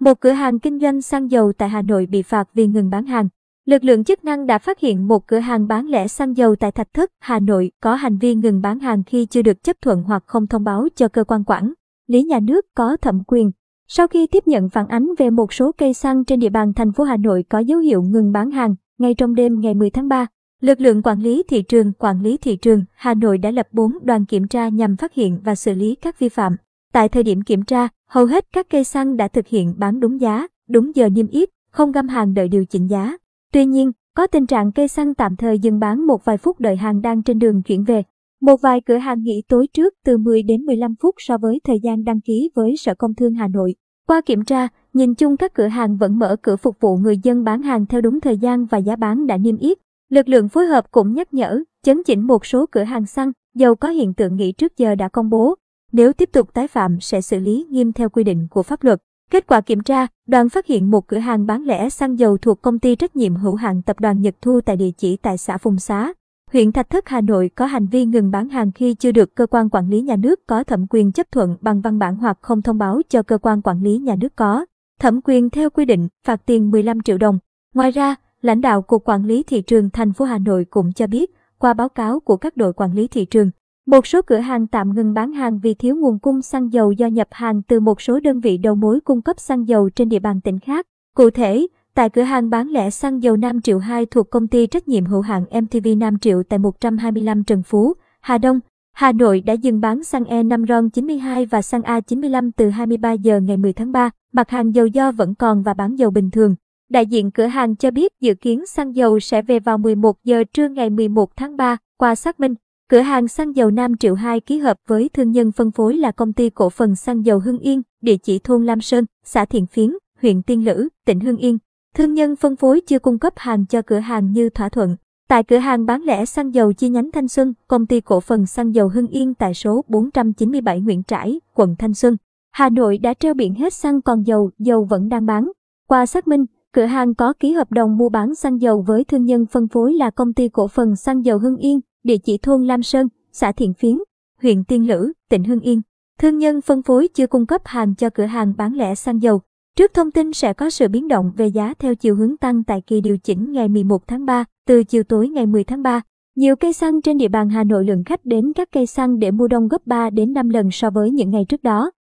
Một cửa hàng kinh doanh xăng dầu tại Hà Nội bị phạt vì ngừng bán hàng. Lực lượng chức năng đã phát hiện một cửa hàng bán lẻ xăng dầu tại Thạch Thất, Hà Nội có hành vi ngừng bán hàng khi chưa được chấp thuận hoặc không thông báo cho cơ quan quản lý nhà nước có thẩm quyền. Sau khi tiếp nhận phản ánh về một số cây xăng trên địa bàn thành phố Hà Nội có dấu hiệu ngừng bán hàng, ngay trong đêm ngày 10 tháng 3, lực lượng quản lý thị trường, quản lý thị trường Hà Nội đã lập 4 đoàn kiểm tra nhằm phát hiện và xử lý các vi phạm. Tại thời điểm kiểm tra, hầu hết các cây xăng đã thực hiện bán đúng giá, đúng giờ niêm yết, không găm hàng đợi điều chỉnh giá. Tuy nhiên, có tình trạng cây xăng tạm thời dừng bán một vài phút đợi hàng đang trên đường chuyển về. Một vài cửa hàng nghỉ tối trước từ 10 đến 15 phút so với thời gian đăng ký với Sở Công Thương Hà Nội. Qua kiểm tra, nhìn chung các cửa hàng vẫn mở cửa phục vụ người dân bán hàng theo đúng thời gian và giá bán đã niêm yết. Lực lượng phối hợp cũng nhắc nhở, chấn chỉnh một số cửa hàng xăng, dầu có hiện tượng nghỉ trước giờ đã công bố. Nếu tiếp tục tái phạm sẽ xử lý nghiêm theo quy định của pháp luật. Kết quả kiểm tra, đoàn phát hiện một cửa hàng bán lẻ xăng dầu thuộc công ty trách nhiệm hữu hạn tập đoàn Nhật Thu tại địa chỉ tại xã Phùng Xá, huyện Thạch Thất Hà Nội có hành vi ngừng bán hàng khi chưa được cơ quan quản lý nhà nước có thẩm quyền chấp thuận bằng văn bản hoặc không thông báo cho cơ quan quản lý nhà nước có thẩm quyền theo quy định, phạt tiền 15 triệu đồng. Ngoài ra, lãnh đạo Cục Quản lý Thị trường thành phố Hà Nội cũng cho biết, qua báo cáo của các đội quản lý thị trường, một số cửa hàng tạm ngừng bán hàng vì thiếu nguồn cung xăng dầu do nhập hàng từ một số đơn vị đầu mối cung cấp xăng dầu trên địa bàn tỉnh khác. Cụ thể, tại cửa hàng bán lẻ xăng dầu Nam Triệu 2 thuộc công ty trách nhiệm hữu hạn MTV Nam Triệu tại 125 Trần Phú, Hà Đông, Hà Nội đã dừng bán xăng E5 RON 92 và xăng A95 từ 23 giờ ngày 10 tháng 3. Mặt hàng dầu do vẫn còn và bán dầu bình thường. Đại diện cửa hàng cho biết dự kiến xăng dầu sẽ về vào 11 giờ trưa ngày 11 tháng 3. Qua xác minh, cửa hàng xăng dầu Nam Triệu 2 ký hợp với thương nhân phân phối là công ty cổ phần xăng dầu Hưng Yên, địa chỉ thôn Lam Sơn, xã Thiện Phiến, huyện Tiên Lữ, tỉnh Hưng Yên. Thương nhân phân phối chưa cung cấp hàng cho cửa hàng như thỏa thuận. Tại cửa hàng bán lẻ xăng dầu chi nhánh Thanh Xuân, công ty cổ phần xăng dầu Hưng Yên tại số 497 Nguyễn Trãi, quận Thanh Xuân, Hà Nội đã treo biển hết xăng còn dầu, dầu vẫn đang bán. Qua xác minh, cửa hàng có ký hợp đồng mua bán xăng dầu với thương nhân phân phối là công ty cổ phần xăng dầu Hưng Yên, địa chỉ thôn Lam Sơn, xã Thiện Phiến, huyện Tiên Lữ, tỉnh Hưng Yên. Thương nhân phân phối chưa cung cấp hàng cho cửa hàng bán lẻ xăng dầu. Trước thông tin sẽ có sự biến động về giá theo chiều hướng tăng tại kỳ điều chỉnh ngày 11 tháng 3, từ chiều tối ngày 10 tháng 3, nhiều cây xăng trên địa bàn Hà Nội lượng khách đến các cây xăng để mua đông gấp 3 đến 5 lần so với những ngày trước đó.